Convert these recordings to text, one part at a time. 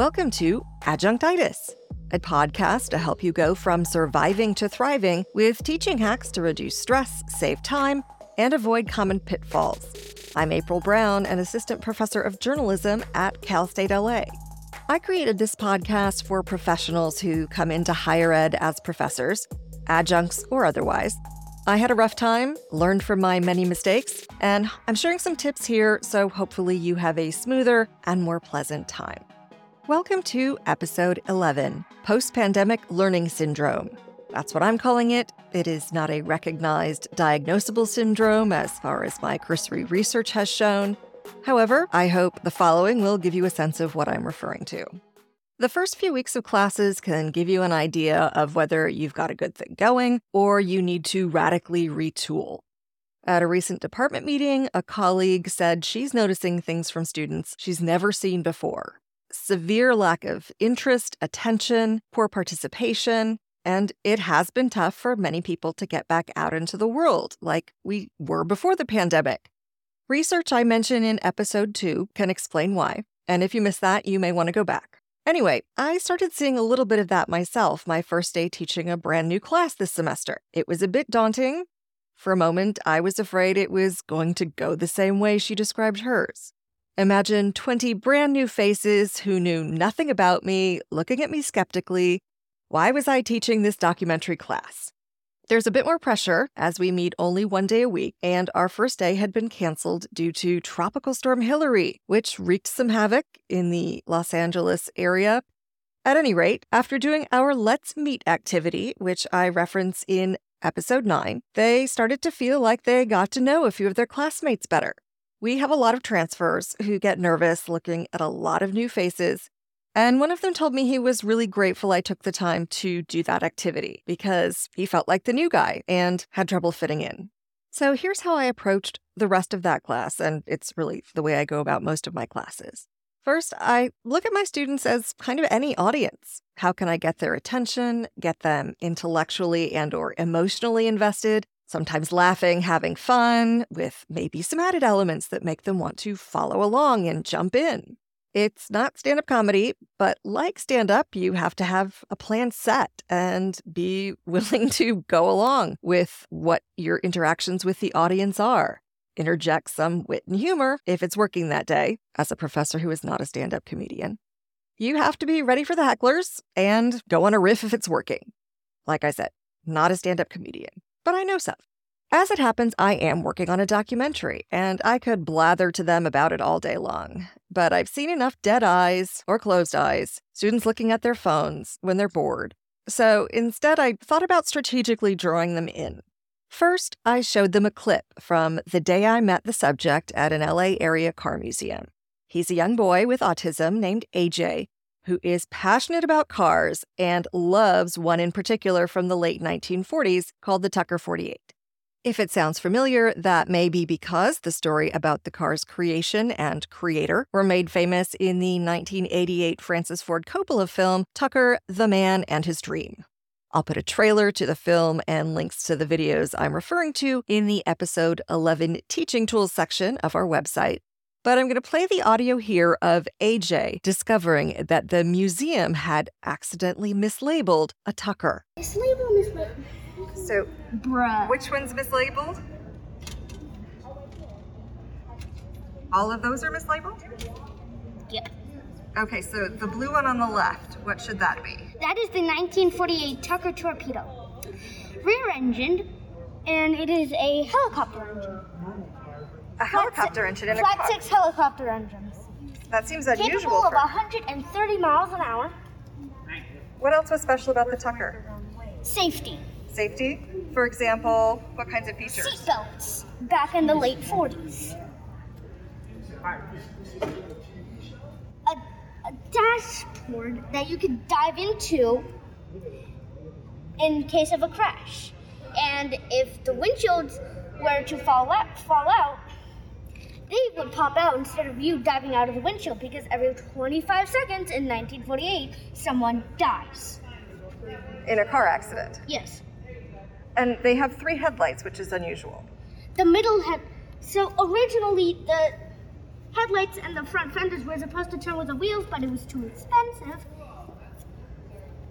Welcome to Adjunctitis, a podcast to help you go from surviving to thriving with teaching hacks to reduce stress, save time, and avoid common pitfalls. I'm April Brown, an assistant professor of journalism at Cal State LA. I created this podcast for professionals who come into higher ed as professors, adjuncts or otherwise. I had a rough time, learned from my many mistakes, and I'm sharing some tips here so hopefully you have a smoother and more pleasant time. Welcome to episode 11 Post Pandemic Learning Syndrome. That's what I'm calling it. It is not a recognized diagnosable syndrome as far as my cursory research has shown. However, I hope the following will give you a sense of what I'm referring to. The first few weeks of classes can give you an idea of whether you've got a good thing going or you need to radically retool. At a recent department meeting, a colleague said she's noticing things from students she's never seen before severe lack of interest, attention, poor participation, and it has been tough for many people to get back out into the world like we were before the pandemic. Research I mentioned in episode 2 can explain why, and if you missed that, you may want to go back. Anyway, I started seeing a little bit of that myself my first day teaching a brand new class this semester. It was a bit daunting. For a moment, I was afraid it was going to go the same way she described hers. Imagine 20 brand new faces who knew nothing about me looking at me skeptically. Why was I teaching this documentary class? There's a bit more pressure as we meet only one day a week, and our first day had been canceled due to Tropical Storm Hilary, which wreaked some havoc in the Los Angeles area. At any rate, after doing our Let's Meet activity, which I reference in episode 9, they started to feel like they got to know a few of their classmates better. We have a lot of transfers who get nervous looking at a lot of new faces and one of them told me he was really grateful I took the time to do that activity because he felt like the new guy and had trouble fitting in. So here's how I approached the rest of that class, and it's really the way I go about most of my classes. First, I look at my students as kind of any audience. How can I get their attention, get them intellectually and or emotionally invested, sometimes laughing, having fun, with maybe some added elements that make them want to follow along and jump in. It's not stand up comedy, but like stand up, you have to have a plan set and be willing to go along with what your interactions with the audience are. Interject some wit and humor if it's working that day, as a professor who is not a stand up comedian. You have to be ready for the hecklers and go on a riff if it's working. Like I said, not a stand up comedian, but I know some. As it happens, I am working on a documentary, and I could blather to them about it all day long. But I've seen enough dead eyes or closed eyes, students looking at their phones when they're bored. So instead, I thought about strategically drawing them in. First, I showed them a clip from the day I met the subject at an LA area car museum. He's a young boy with autism named AJ who is passionate about cars and loves one in particular from the late 1940s called the Tucker 48. If it sounds familiar, that may be because the story about the car's creation and creator were made famous in the 1988 Francis Ford Coppola film Tucker, the Man and His Dream. I'll put a trailer to the film and links to the videos I'm referring to in the episode 11 teaching tools section of our website. But I'm going to play the audio here of AJ discovering that the museum had accidentally mislabeled a Tucker. Mislabel, mislabel. So, Bruh. which one's mislabeled? All of those are mislabeled? Yeah. Okay, so the blue one on the left, what should that be? That is the 1948 Tucker torpedo. Rear engined, and it is a helicopter engine. A helicopter engine in a Flat car. six helicopter engines. That seems Capable unusual. of For, 130 miles an hour. what else was special about the Tucker? Safety. Safety? For example, what kinds of features? Seatbelts. Back in the late 40s. A, a dashboard that you could dive into in case of a crash. And if the windshields were to fall out, fall out, they would pop out instead of you diving out of the windshield because every 25 seconds in 1948, someone dies. In a car accident. Yes. And they have three headlights, which is unusual. the middle head. So originally the headlights and the front fenders were supposed to turn with the wheels, but it was too expensive.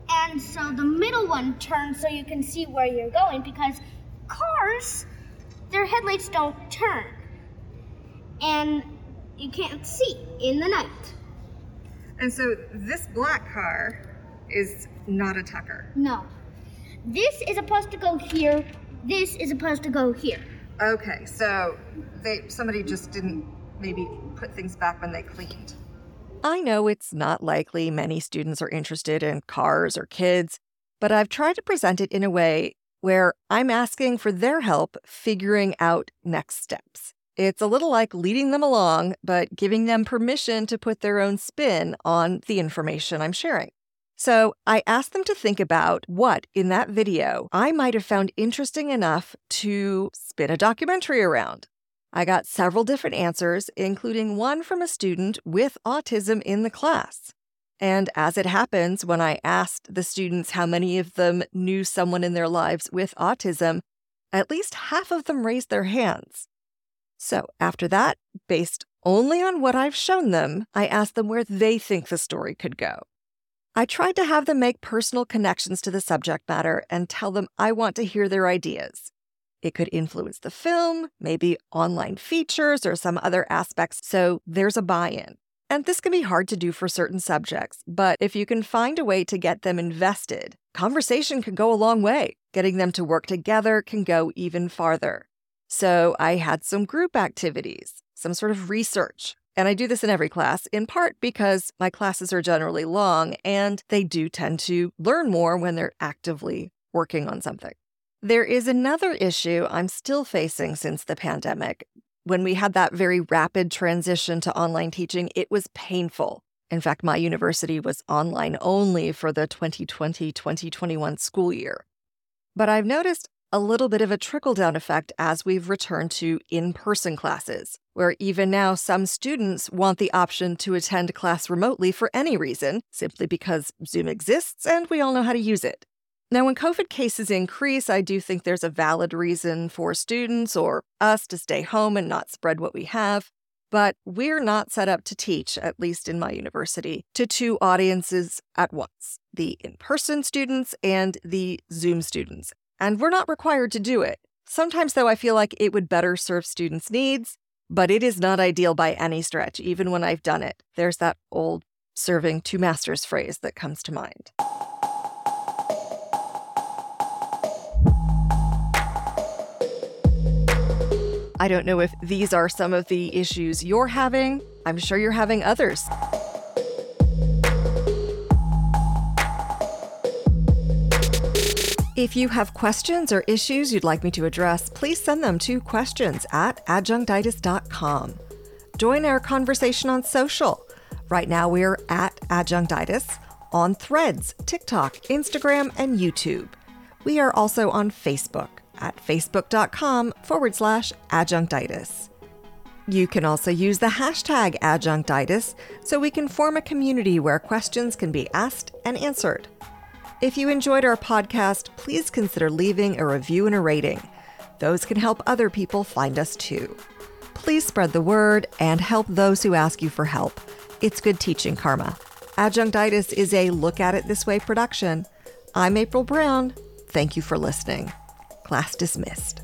And so the middle one turns so you can see where you're going because cars, their headlights don't turn. And you can't see in the night. And so this black car is not a Tucker. No. This is supposed to go here. This is supposed to go here. Okay, so they somebody just didn't maybe put things back when they cleaned. I know it's not likely many students are interested in cars or kids, but I've tried to present it in a way where I'm asking for their help figuring out next steps. It's a little like leading them along, but giving them permission to put their own spin on the information I'm sharing. So I asked them to think about what in that video I might have found interesting enough to spin a documentary around. I got several different answers, including one from a student with autism in the class. And as it happens, when I asked the students how many of them knew someone in their lives with autism, at least half of them raised their hands. So after that, based only on what I've shown them, I asked them where they think the story could go. I tried to have them make personal connections to the subject matter and tell them I want to hear their ideas. It could influence the film, maybe online features, or some other aspects, so there's a buy in. And this can be hard to do for certain subjects, but if you can find a way to get them invested, conversation can go a long way. Getting them to work together can go even farther. So I had some group activities, some sort of research, and I do this in every class, in part because my classes are generally long and they do tend to learn more when they're actively working on something. There is another issue I'm still facing since the pandemic. When we had that very rapid transition to online teaching, it was painful. In fact, my university was online only for the 2020 2021 school year. But I've noticed a little bit of a trickle down effect as we've returned to in person classes, where even now some students want the option to attend class remotely for any reason, simply because Zoom exists and we all know how to use it. Now, when COVID cases increase, I do think there's a valid reason for students or us to stay home and not spread what we have. But we're not set up to teach, at least in my university, to two audiences at once the in person students and the Zoom students and we're not required to do it. Sometimes, though, I feel like it would better serve students' needs, but it is not ideal by any stretch, even when I've done it. There's that old serving two masters phrase that comes to mind. I don't know if these are some of the issues you're having. I'm sure you're having others. If you have questions or issues you'd like me to address, please send them to questions at adjunctitis.com. Join our conversation on social. Right now, we're at adjunctitis on Threads, TikTok, Instagram, and YouTube. We are also on Facebook at facebook.com forward slash adjunctitis. You can also use the hashtag adjunctitis so we can form a community where questions can be asked and answered. If you enjoyed our podcast, please consider leaving a review and a rating. Those can help other people find us too. Please spread the word and help those who ask you for help. It's good teaching karma. Adjunctitis is a Look at It This Way production. I'm April Brown. Thank you for listening. Class dismissed.